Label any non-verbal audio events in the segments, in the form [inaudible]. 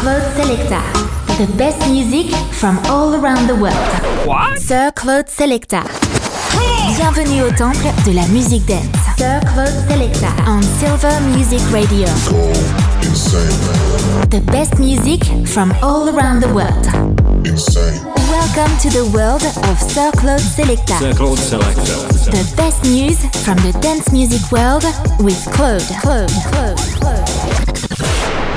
Claude Selecta. The best music from all around the world. What? Sir Claude Selecta. Bienvenue au temple de la musique dance. Sir Claude Selecta on Silver Music Radio. The best music from all around the world. Welcome to the world of Sir Claude Selecta. Sir Claude Selector. The best news from the dance music world with Claude. Claude. Claude. Claude.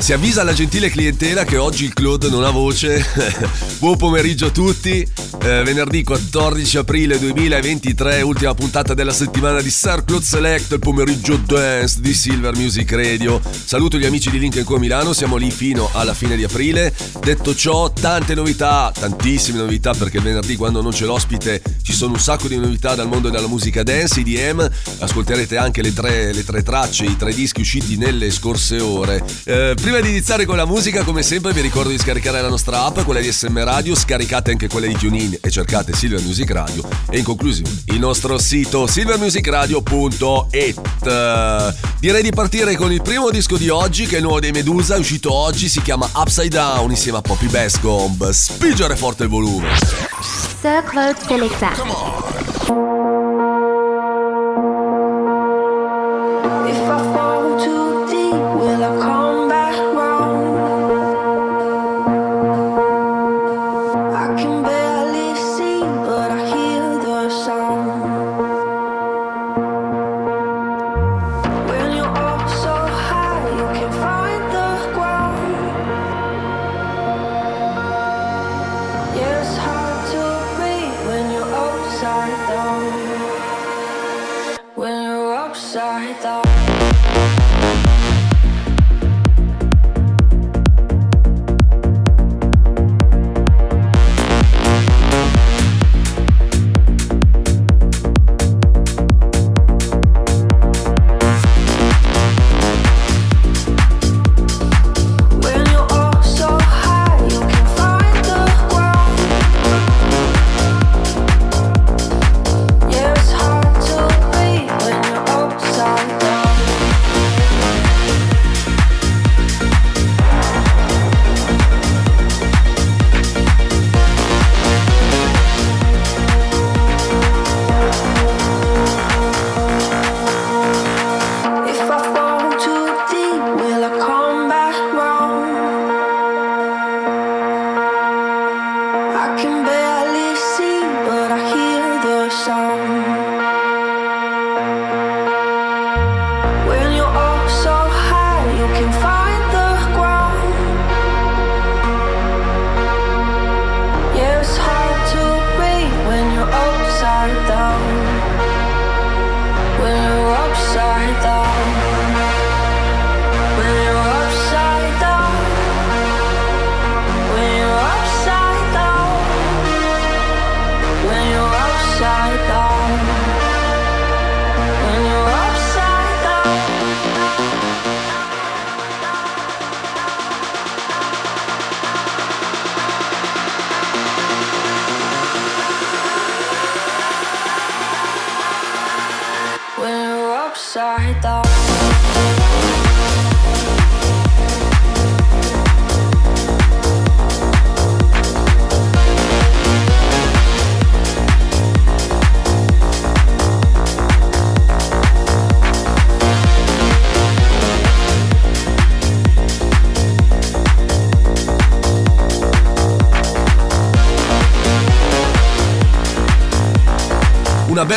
Si avvisa alla gentile clientela che oggi il Claude non ha voce. [laughs] Buon pomeriggio a tutti. Eh, venerdì 14 aprile 2023, ultima puntata della settimana di Sir Claude Select, il pomeriggio dance di Silver Music Radio. Saluto gli amici di Link Co Milano, siamo lì fino alla fine di aprile. Detto ciò, tante novità, tantissime novità perché venerdì quando non c'è l'ospite ci sono un sacco di novità dal mondo della musica dance, IDM. Ascolterete anche le tre, le tre tracce, i tre dischi usciti nelle scorse ore. Eh, prima di iniziare con la musica, come sempre, vi ricordo di scaricare la nostra app, quella di SM Radio, scaricate anche quella di TuneIn e cercate Silver Music Radio. E in conclusione, il nostro sito silvermusicradio.it. Direi di partire con il primo disco di oggi, che è il nuovo dei Medusa, è uscito oggi, si chiama Upside Down insieme a Poppy Bascomb. Spingere forte il volume. Sir Claude Selecta. If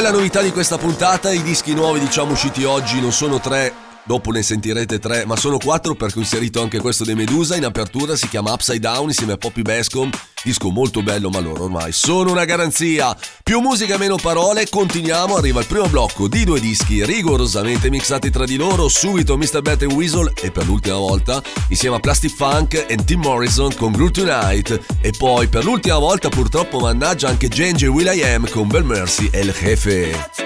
bella novità di questa puntata, i dischi nuovi diciamo usciti oggi non sono tre, dopo ne sentirete tre, ma sono quattro perché ho inserito anche questo dei Medusa, in apertura si chiama Upside Down insieme a Poppy Bascom, disco molto bello ma loro ormai sono una garanzia. Più musica meno parole, continuiamo, arriva il primo blocco di due dischi rigorosamente mixati tra di loro, subito Mr. Bat e Weasel e per l'ultima volta insieme a Plastic Funk e Tim Morrison con Groove Tonight e poi per l'ultima volta purtroppo mannaggia anche Genji e Will.i.am con Bell Mercy e il Jefe.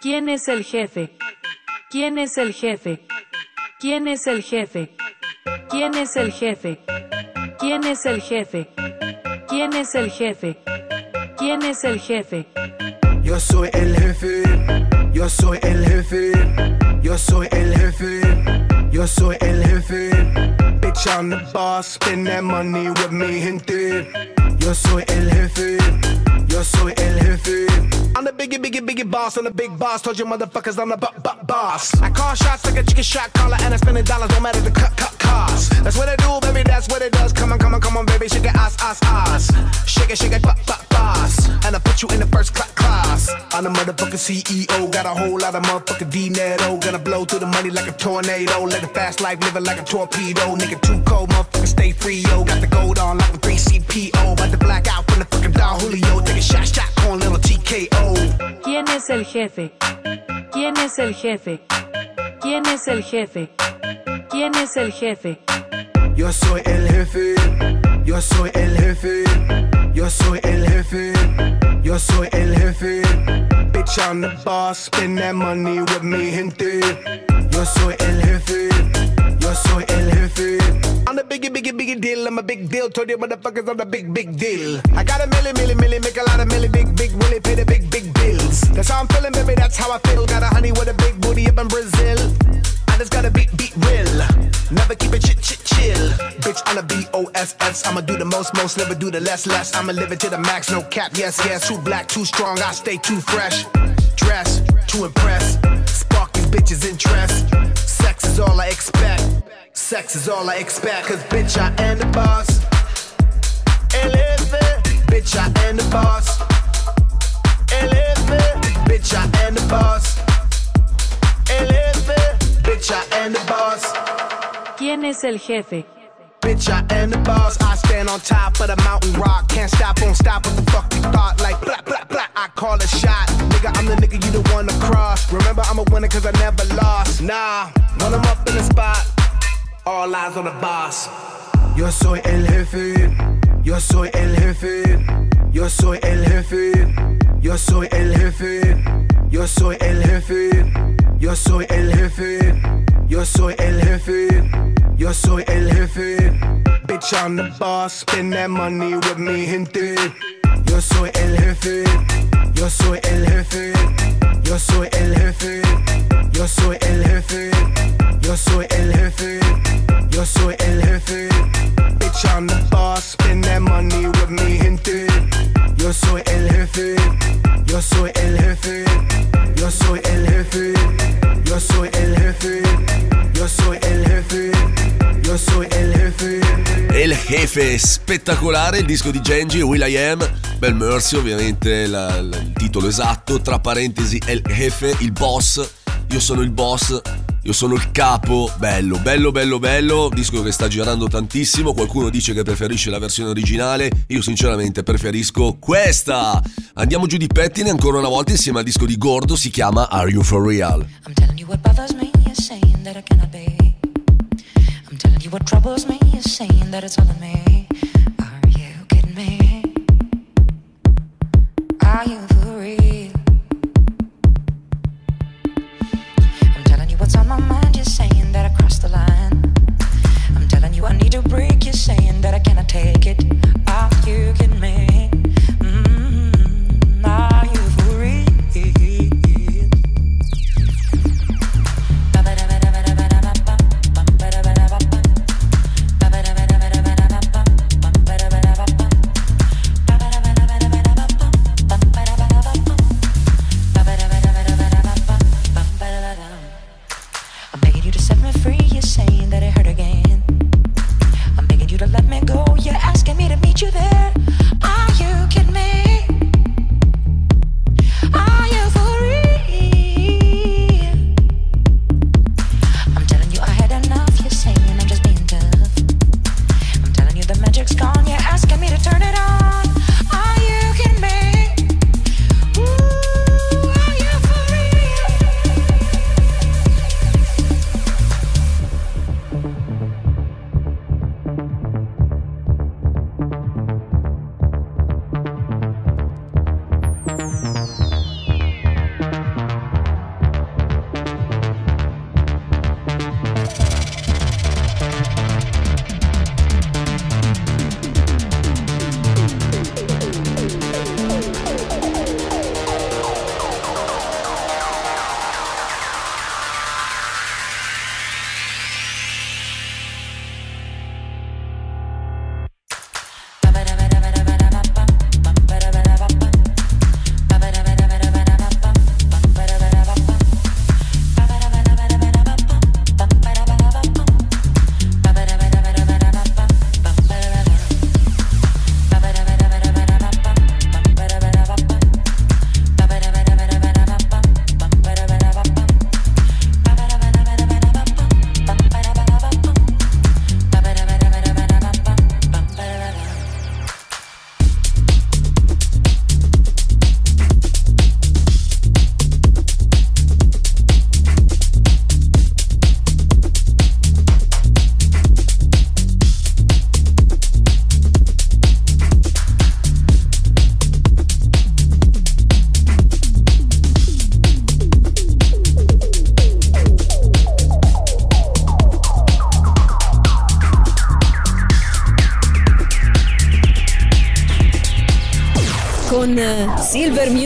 ¿Quién es el jefe? ¿Quién es el jefe? ¿Quién es el jefe? ¿Quién es el jefe? ¿Quién es el jefe? ¿Quién es el jefe? ¿Quién es el jefe? Yo soy el jefe, yo soy el jefe, yo soy el jefe, yo soy el jefe. Bitch, I'm the boss, spend that money with me, gente. Yo soy el jefe, yo soy el jefe. I'm the biggie, biggie, biggie boss, I'm the big boss. Told you motherfuckers I'm the bu- bu- boss. I call shots like a chicken shot caller, and I spend the dollars, no matter the cut, cut cost. That's what I do, baby, that's what it does. Come on, come on, come on, baby, shake it, ass, ass, ass. Shake it, shake it, pop, pop, boss. And I put you in the first cla- class. I'm the motherfucking CEO, got a whole lot of motherfucking dinero. Gonna blow through the money like a tornado. Let the fast life, living like a torpedo. Nigga, too cold, motherfucker, stay free, yo. Got the gold on like a 3CPO. About to black out from the fucking Don Julio. Take a shot, shot, corn, little TKO. ¿Quién es el jefe? ¿Quién es el jefe? ¿Quién es el jefe? ¿Quién es el jefe? Yo soy el jefe, yo soy el jefe, yo soy el jefe, yo soy el jefe. Bitch, I'm the boss, spend that money with me, gente. Yo soy el jefe, I'm the biggie, biggie, biggie deal. I'm a big deal. Told you motherfuckers I'm the big, big deal. I got a milli, milli, milli, make a lot of milli, big, big, willy, pay the big, big bills. That's how I'm feeling, baby. That's how I feel. Got a honey with a big booty up in Brazil. I just gotta beat, beat real. Never keep it chit, chit, chill. Bitch, I'm a B-O-S-S. I'ma do the most, most, never do the less, less. I'ma live it to the max, no cap, yes, yes. Too black, too strong, I stay too fresh. Dress, to impress. Spark these bitches' interest. Sex is all I expect. Cause bitch, I am the boss. Elephant. Bitch, I am the boss. Elephant. Bitch, I am the boss. Elephant. Bitch, I am the boss. ¿Quién es el jefe? Bitch, I am the boss. I stand on top of the mountain rock. Can't stop, won't stop. What the fuck you thought? Like, blah, blah, blah. I call a shot. Nigga, I'm the nigga you the one to cross. Remember, I'm a winner cause I never lost. Nah, when I'm up in the spot, all eyes on the boss. Yo soy el jefe. Yo soy el jefe. Yo soy el jefe. Yo soy el jefe. Yo soy el jefe. Yo soy el jefe. Yo soy el jefe. Yo soy el jefe. Bitch, I'm the boss. Spend that money with me, gente. Yo soy el jefe. Yo soy el jefe. Yo soy el jefe. Yo soy el jefe. Yo soy el jefe. Yo soy el jefe. Bitch, I'm the boss. Spend that money with me, gente. Yo soy el jefe. Yo soy el jefe. Yo soy el jefe. Yo soy el jefe. Yo soy el jefe. Yo soy el jefe. El Jefe, spettacolare, il disco di Genji, Will I Am, Bel Mercy ovviamente la- la- il titolo esatto, tra parentesi El Jefe, il boss, io sono il boss, io sono il capo, bello, bello, bello, bello, disco che sta girando tantissimo, qualcuno dice che preferisce la versione originale, io sinceramente preferisco questa. Andiamo giù di pettine ancora una volta insieme al disco di Gordo, si chiama Are You For Real? I'm telling you what bothers me is saying that I cannot be. I'm telling you what troubles me is saying that it's all in me. Are you kidding me? Are you for real? On my mind, you're saying that I crossed the line. I'm telling you I need a break, you're saying that I cannot take it. Are you kidding me?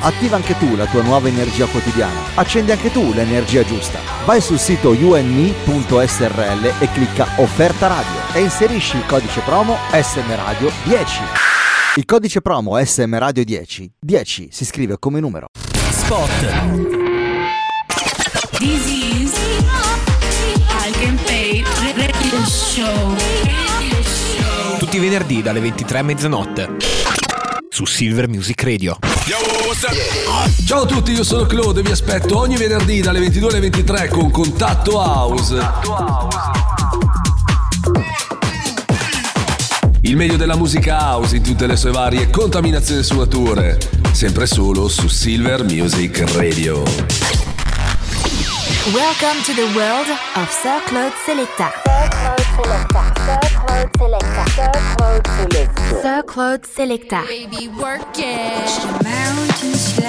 Attiva anche tu la tua nuova energia quotidiana. Accendi anche tu l'energia giusta. Vai sul sito yourme.srl e clicca Offerta Radio e inserisci il codice promo SM Radio 10. Il codice promo SM Radio 10, 10 si scrive come numero. Spot. This is Show. Tutti i venerdì dalle 23 a mezzanotte. Su Silver Music Radio. Ciao a tutti, io sono Claude e vi aspetto ogni venerdì dalle 22 alle 23 con Contatto House. Il meglio della musica house in tutte le sue varie contaminazioni e sfumature. Sempre solo su Silver Music Radio. Welcome to the world of Sir Claude Selecta. Sir Claude Selecta. Sir Claude Selecta. Baby, work it.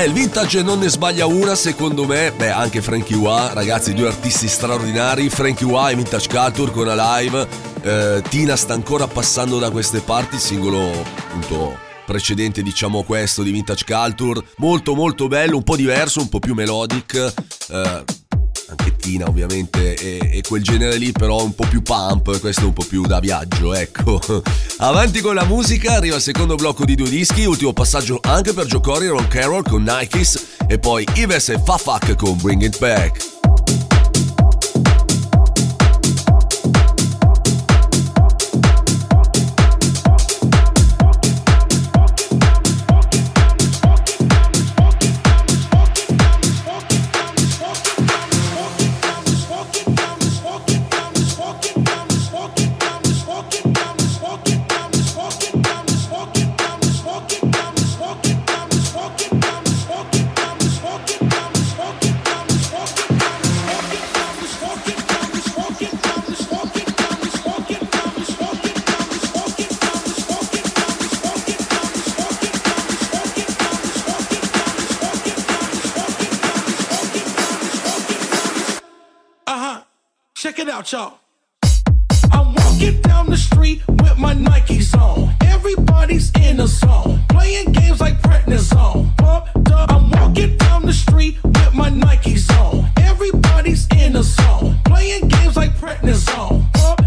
Eh, il vintage non ne sbaglia una, secondo me. Beh, anche Frankie Wa, ragazzi, due artisti straordinari. Frankie Wa e Vintage Culture con la live. Eh, Tina sta ancora passando da queste parti, singolo appunto precedente, diciamo questo di Vintage Culture. Molto molto bello, un po' diverso, un po' più melodic. Eh, anche Tina ovviamente e, e quel genere lì però un po' più pump, questo è un po' più da viaggio, ecco. [laughs] Avanti con la musica, arriva il secondo blocco di due dischi, ultimo passaggio anche per e Ron Carroll con Nikes e poi Ives e Fafak con Bring It Back. Uh huh. Check it out, y'all. I'm walking down the street with my Nike on. Everybody's in a zone, playing games like prednisone. Pumped up. I'm walking down the street with my Nike on. Everybody's in a zone, playing games like prednisone. Pumped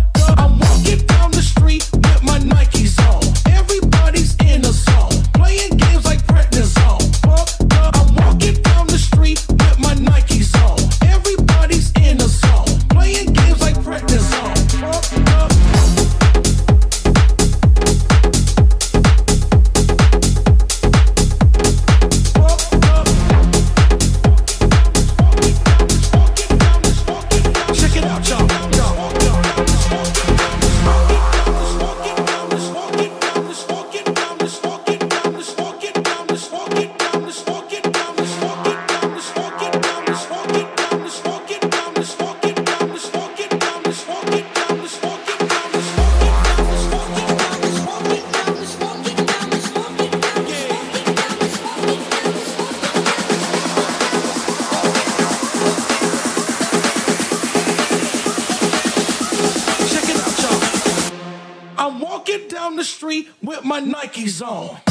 zone.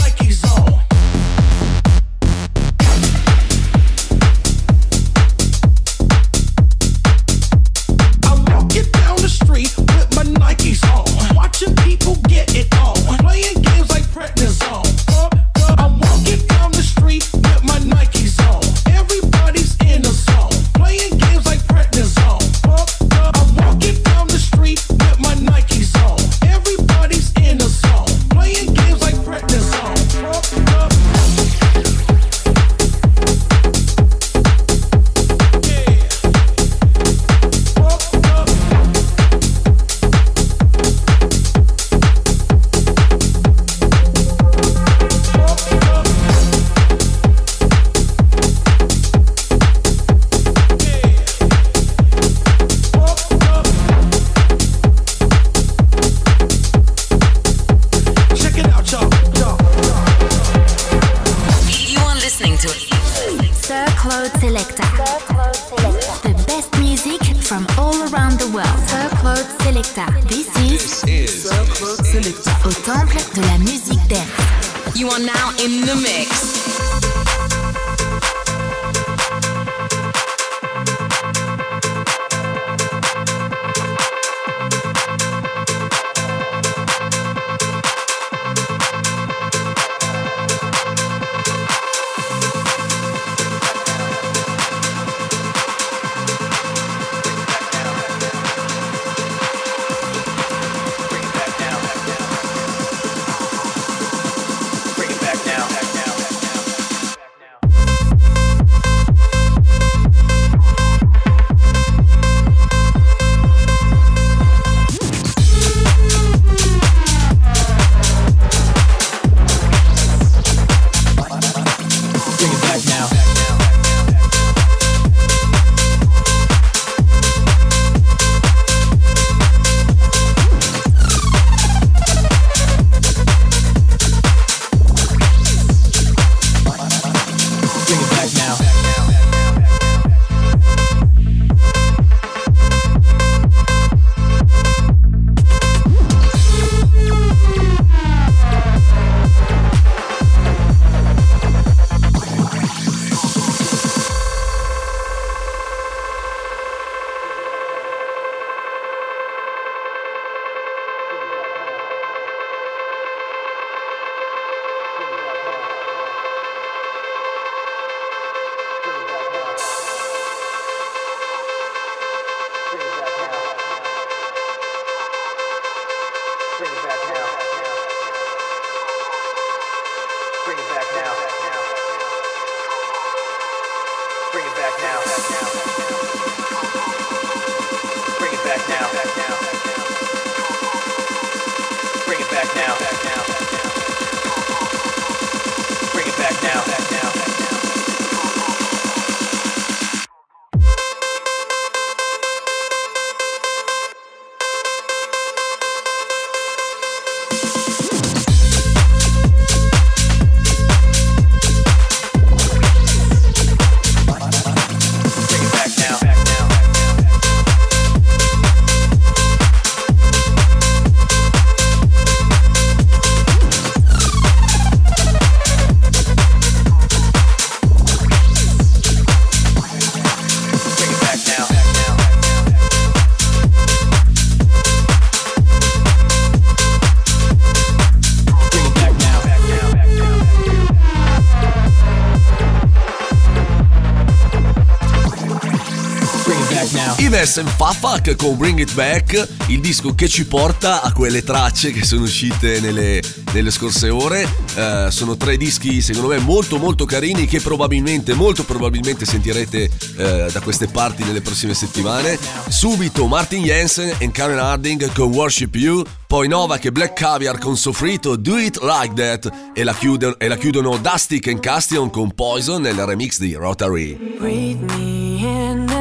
Ives and Fafak con Bring It Back, il disco che ci porta a quelle tracce che sono uscite nelle, nelle scorse ore. Eh, sono tre dischi secondo me molto molto carini che probabilmente, molto probabilmente sentirete eh, da queste parti nelle prossime settimane. Subito Martin Jensen e Karen Harding con Worship You, poi Novak e Black Caviar con Sofrito Do It Like That e la, chiudono, e la chiudono Dusty and Castion con Poison nel remix di Rotary. Breathe me in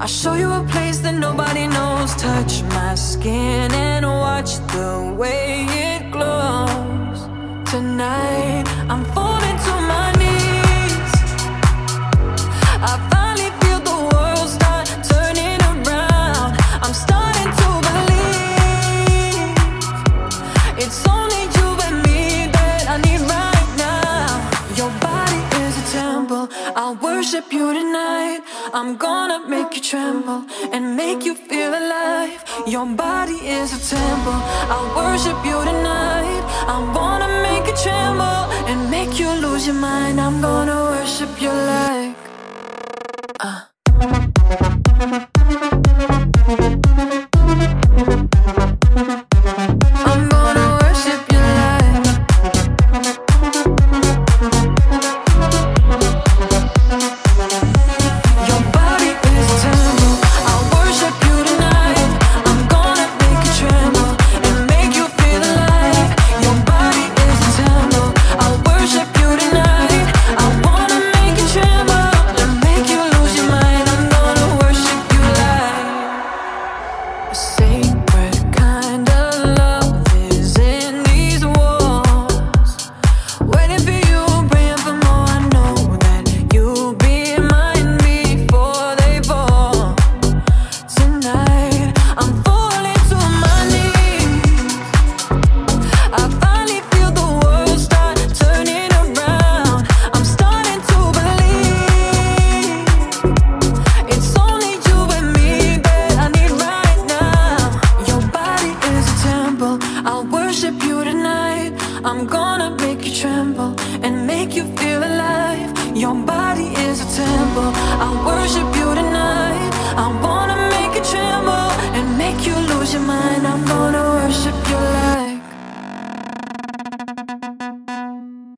I'll show you a place that nobody knows. Touch my skin and watch the way it glows. Tonight, I'm falling to my knees. I worship you tonight. I'm gonna make you tremble and make you feel alive. Your body is a temple. I'll worship you tonight. I wanna make you tremble and make you lose your mind. I'm gonna worship you like.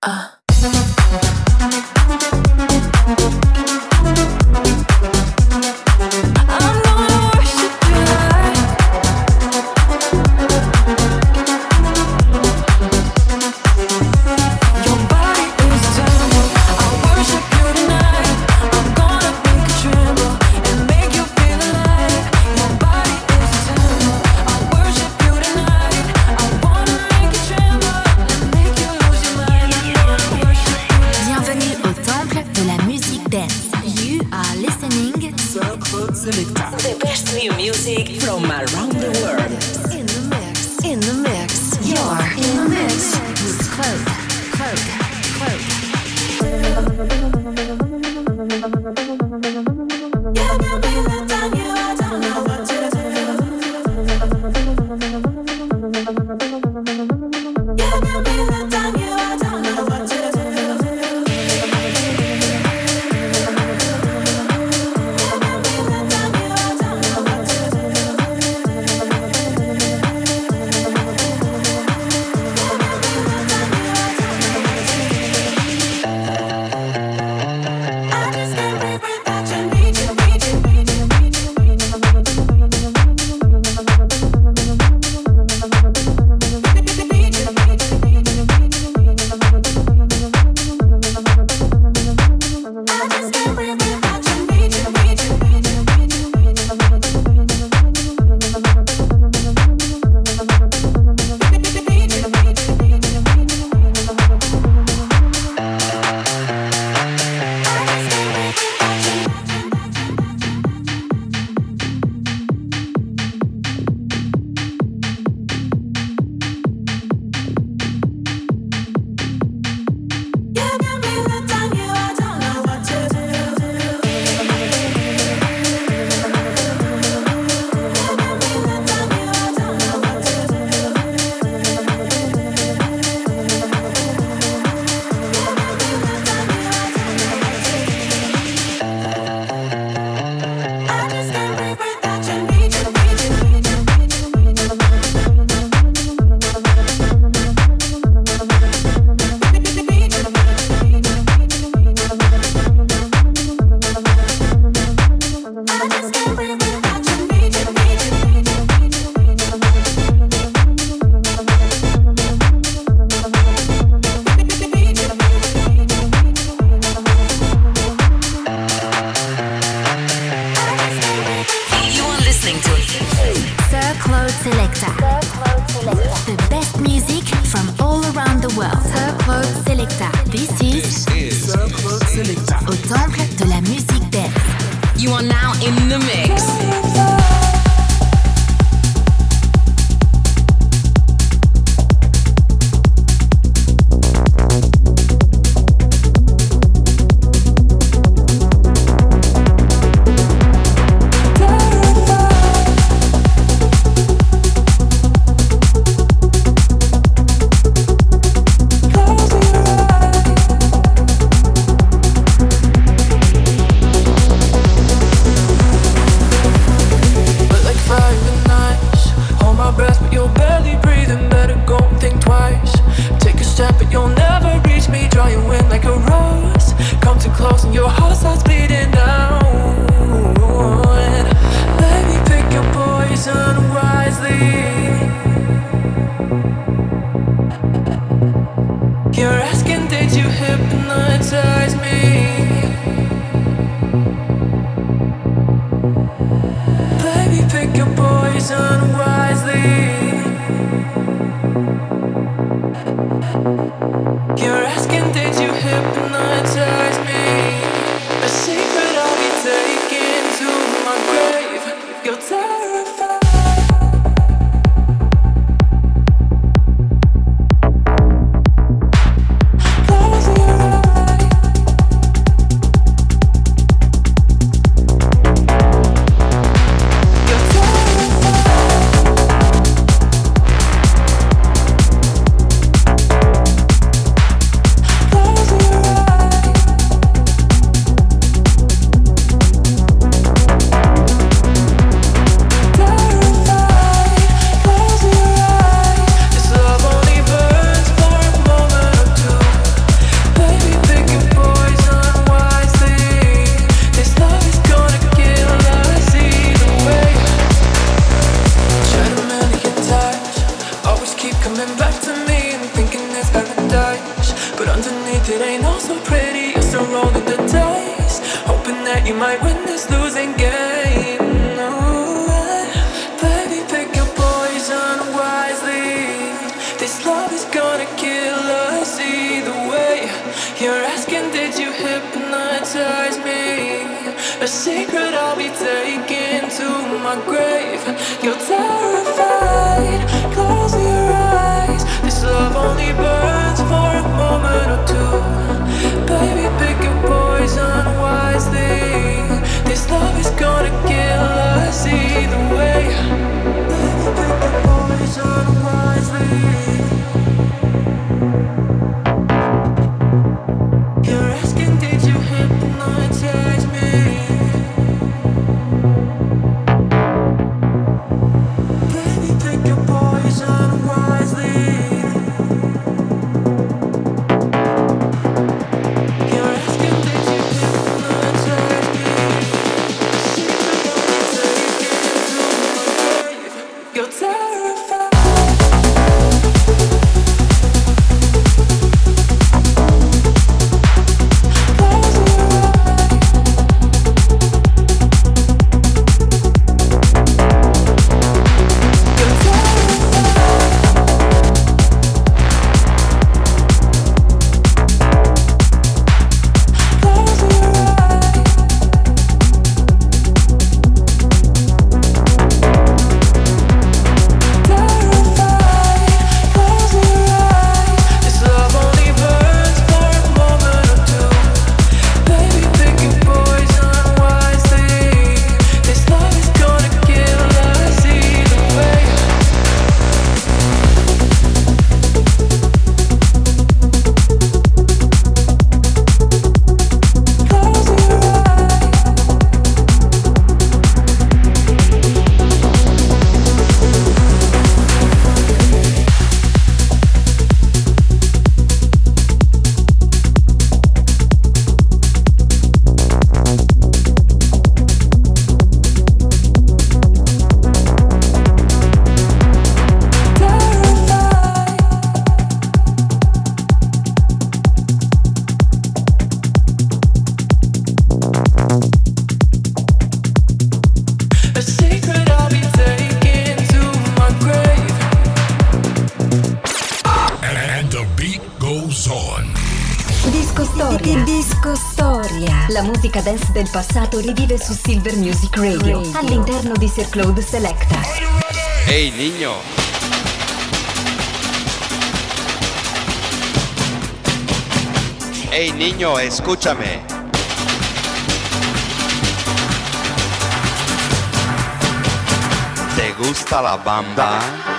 Uh. Passato rivive su Silver Music Radio, all'interno di Sir Claude Selecta. Hey niño. Hey niño, escúchame. ¿Te gusta la bamba?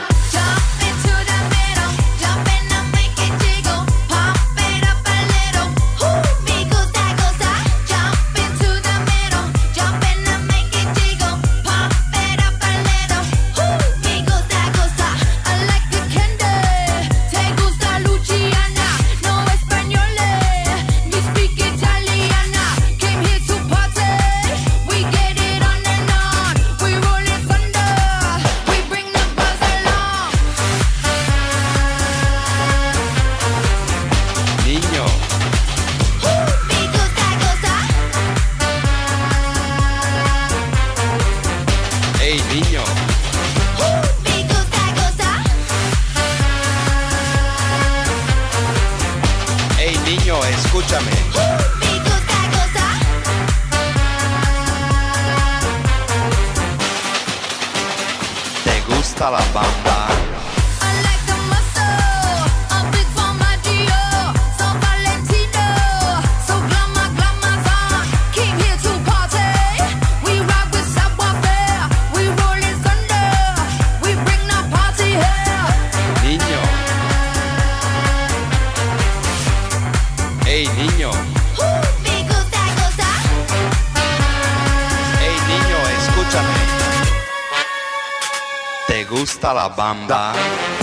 Talabamba.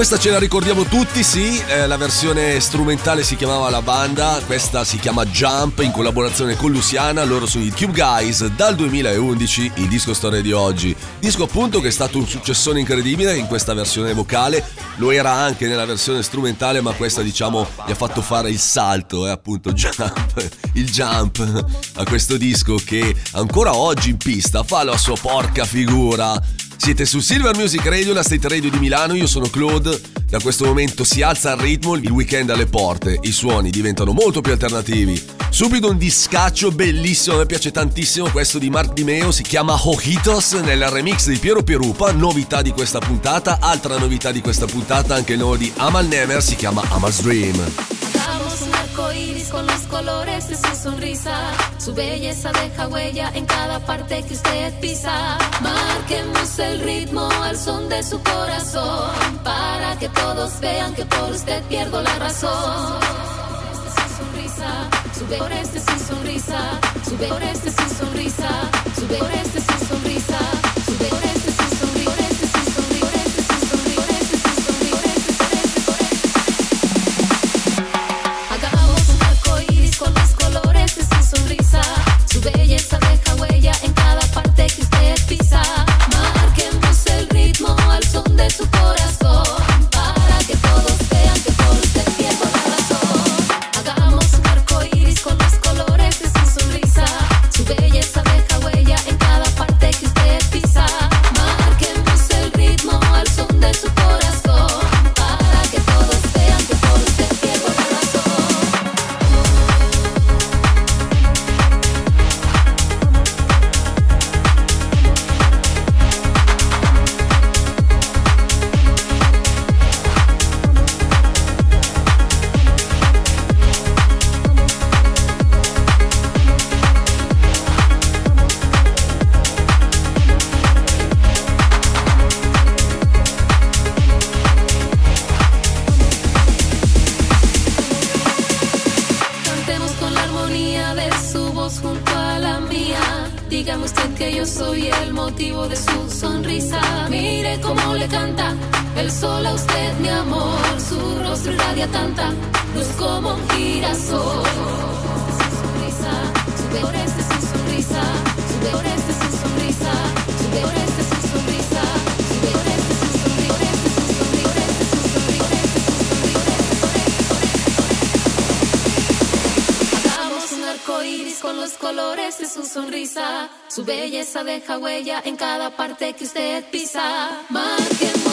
Questa ce la ricordiamo tutti, sì, eh, la versione strumentale si chiamava La Banda, questa si chiama Jump in collaborazione con Luciana, loro sono i Cube Guys, dal 2011 il disco storia di oggi, disco appunto che è stato un successone incredibile in questa versione vocale, lo era anche nella versione strumentale ma questa diciamo gli ha fatto fare il salto, eh, appunto Jump, il jump a questo disco che ancora oggi in pista fa la sua porca figura. Siete su Silver Music Radio, la State Radio di Milano, io sono Claude. Da questo momento si alza il ritmo, il weekend alle porte, i suoni diventano molto più alternativi. Subito un discaccio bellissimo, me piace tantissimo questo di Mark Di Meo, si chiama Ojitos nel remix di Piero Pierupa, novità di questa puntata, altra novità di questa puntata, anche il nuovo di Amal Nemer, si chiama Amal's Dream. Hagamos un arco iris con los colores de su sonrisa. Su belleza deja huella en cada parte que usted pisa. Marquemos el ritmo al son de su corazón. Para que todos vean que por usted pierdo la razón. Este sube por este sin sonrisa. Sube por este sin sonrisa. Sube por este sin sonrisa. Sube por este Su belleza deja huella en cada parte que usted pisa. Marquemos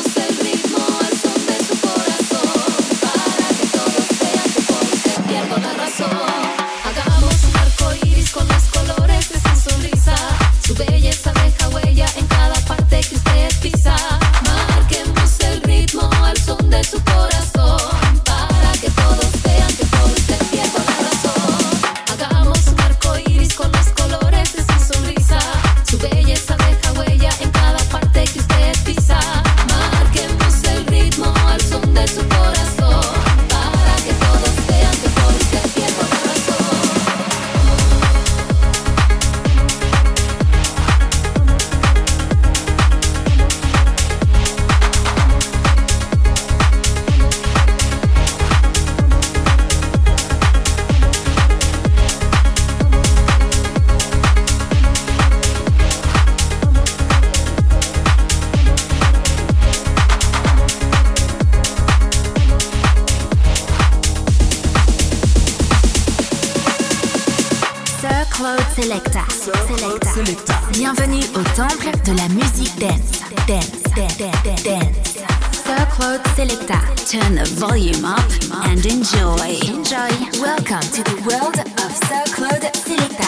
Turn the volume up and enjoy. Enjoy. Welcome to the world of Circled Selecta.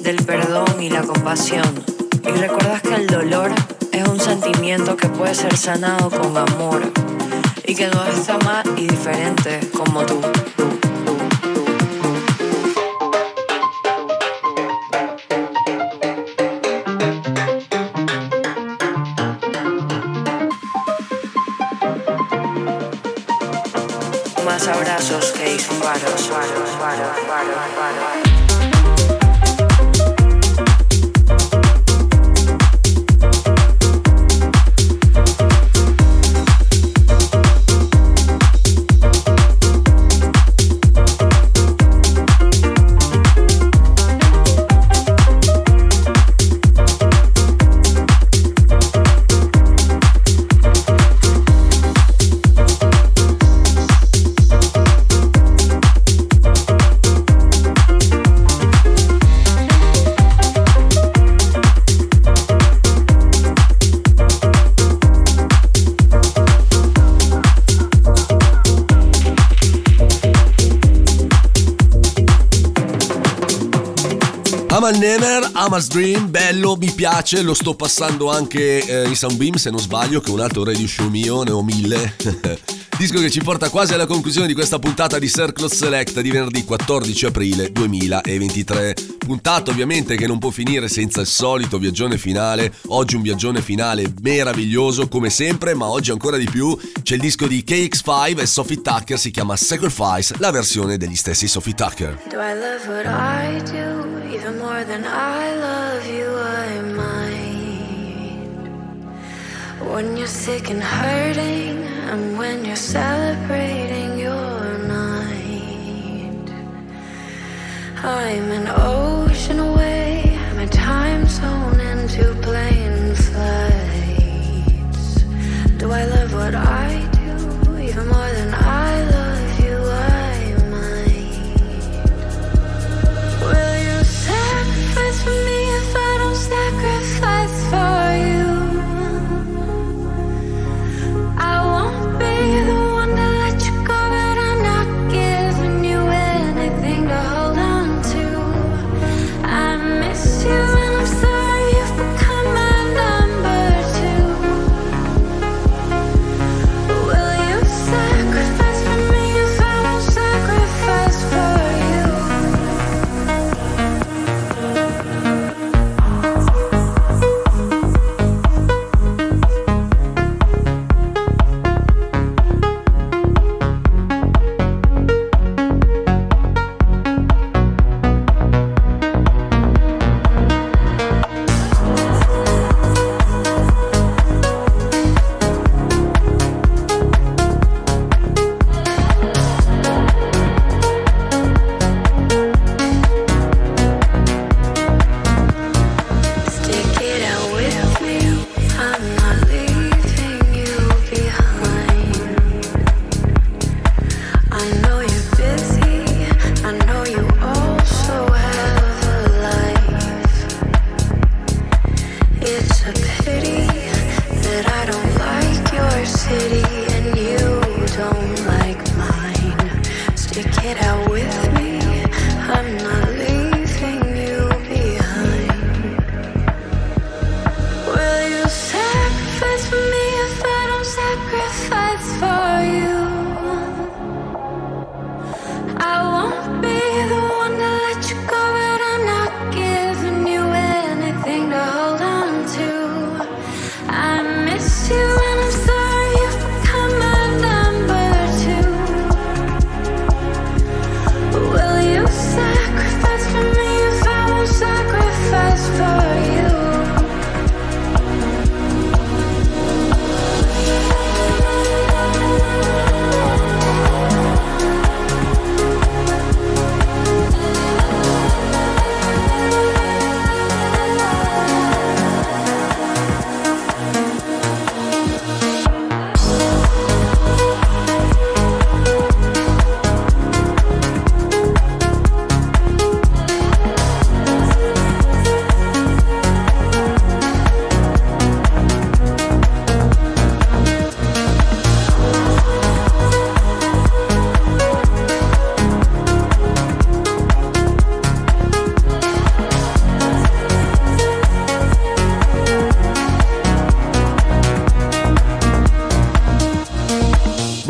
del perdón y la compasión. Y recuerdas que el dolor es un sentimiento que puede ser sanado con amor y que no está mal y diferente como tú. Más abrazos que disparos. Summer's Dream, bello, mi piace, lo sto passando anche eh, in Soundbeam se non sbaglio, che è un altro radio show mio, ne ho mille. [laughs] Disco che ci porta quasi alla conclusione di questa puntata di Circle Select di venerdì 14 aprile 2023. Puntata ovviamente che non può finire senza il solito viaggione finale. Oggi un viaggione finale meraviglioso come sempre, ma oggi ancora di più c'è il disco di KX5 e Sophie Tucker, si chiama Sacrifice, la versione degli stessi Sophie Tucker. Do I love what I do, even more than I love you? I might. When you're sick and hurting, and when you're celebrating your night. I'm an ocean away, a time zone into plane flights. Do I love what I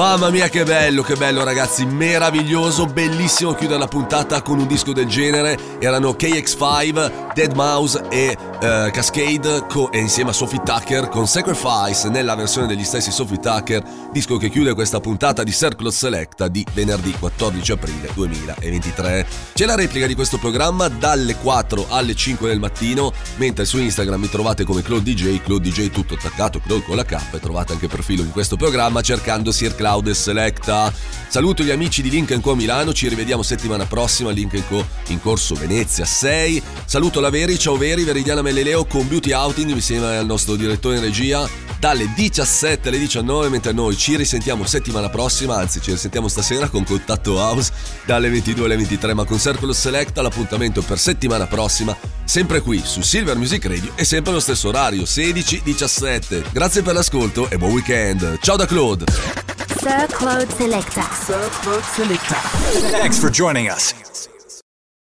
Mamma mia che bello, che bello ragazzi, meraviglioso, bellissimo chiudere la puntata con un disco del genere. Erano KX5, Dead Mouse e eh, Cascade co- e insieme a Sophie Tucker con Sacrifice nella versione degli stessi Sophie Tucker, disco che chiude questa puntata di Circle Selecta di venerdì 14 aprile 2023. C'è la replica di questo programma dalle 4 alle 5 del mattino, mentre su Instagram mi trovate come Claude DJ, Claude DJ tutto attaccato, Claude con la K e trovate anche il profilo di questo programma cercando Sir Cloud Selecta. Saluto gli amici di Link Co Milano, ci rivediamo settimana prossima a Link Co in corso Venezia 6. Saluto la Veri, ciao Veri, Veridiana Melleleo con Beauty Outing insieme al nostro direttore in regia dalle 17 alle 19 mentre noi ci risentiamo settimana prossima, anzi ci risentiamo stasera con Contatto House dalle 22 alle 23 ma con Circle Selecta l'appuntamento per settimana prossima sempre qui su Silver Music Radio e sempre allo stesso orario 16-17. Grazie per l'ascolto e buon weekend. Ciao da Claude. Sir Claude Selecta. Thanks for joining us.